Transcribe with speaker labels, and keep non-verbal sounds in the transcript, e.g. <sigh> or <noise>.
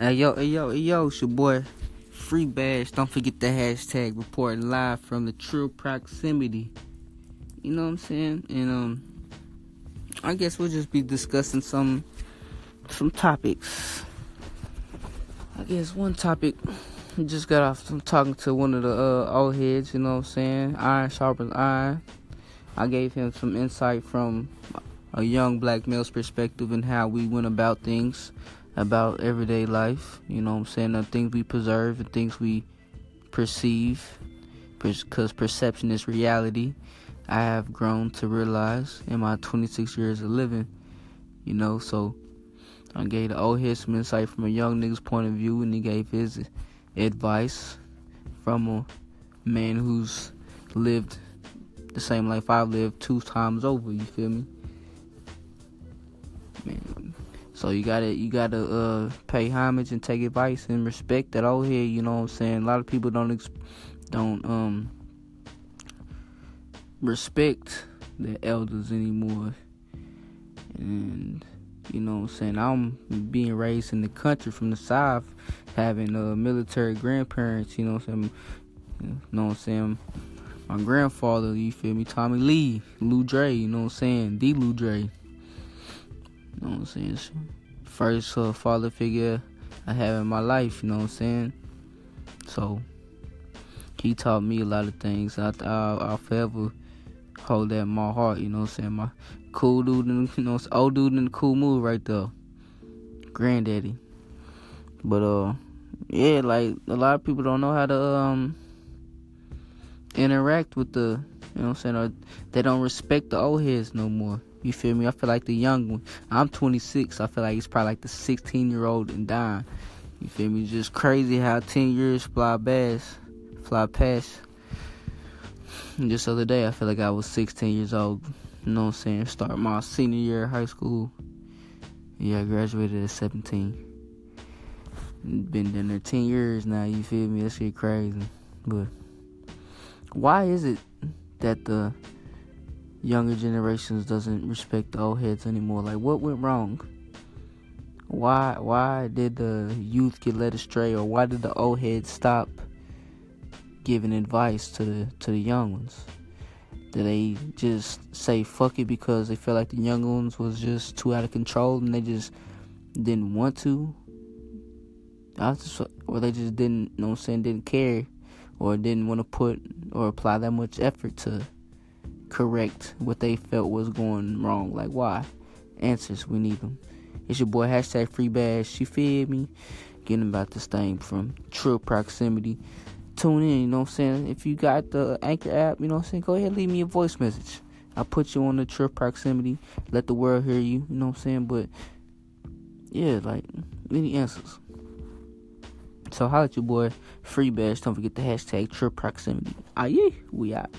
Speaker 1: Hey yo, hey yo, hey yo, it's your boy Free Bash. Don't forget the hashtag reporting live from the true proximity. You know what I'm saying? And um I guess we'll just be discussing some some topics. I guess one topic just got off from talking to one of the uh, old heads, you know what I'm saying? Iron sharpens iron. I gave him some insight from a young black male's perspective and how we went about things about everyday life. You know what I'm saying? The things we preserve and things we perceive. Because perception is reality. I have grown to realize in my 26 years of living. You know, so I gave the old head some insight from a young nigga's point of view, and he gave his advice from a man who's lived the same life I've lived two times over. You feel me? So you gotta you gotta uh, pay homage and take advice and respect that old head. You know what I'm saying? A lot of people don't don't um respect the elders anymore, and you know what I'm saying? I'm being raised in the country from the south, having uh, military grandparents. You know what I'm saying? You know what I'm saying? My grandfather, you feel me? Tommy Lee, Lou Dre. You know what I'm saying? D. Lou Dre. You know what I'm saying? First uh, father figure I have in my life. You know what I'm saying? So he taught me a lot of things. I, I I'll forever hold that in my heart. You know what I'm saying? My cool dude, and <laughs> you know, old dude in the cool mood right there. Granddaddy. But uh, yeah, like a lot of people don't know how to um interact with the, you know what I'm saying? Or they don't respect the old heads no more. You feel me? I feel like the young one. I'm 26. I feel like it's probably like the 16 year old and dying. You feel me? just crazy how 10 years fly past, fly past. Just the other day, I feel like I was 16 years old. You know what I'm saying? Start my senior year of high school. Yeah, I graduated at 17. Been in there 10 years now, you feel me? That shit crazy. But why is it that the younger generations doesn't respect the old heads anymore? Like what went wrong? Why why did the youth get led astray or why did the old heads stop giving advice to the to the young ones? Did they just say fuck it because they felt like the young ones was just too out of control and they just didn't want to? I just, or they just didn't, you know what I'm saying, didn't care or didn't want to put or apply that much effort to correct what they felt was going wrong. Like, why? Answers, we need them. It's your boy, hashtag free bash. You feel me? Getting about this thing from true proximity. Tune in, you know what I'm saying? If you got the Anchor app, you know what I'm saying? Go ahead, leave me a voice message. I'll put you on the true proximity. Let the world hear you, you know what I'm saying? But, yeah, like, any answers. So holla at your boy, Free Bash. Don't forget the hashtag True Proximity. Yeah, we out.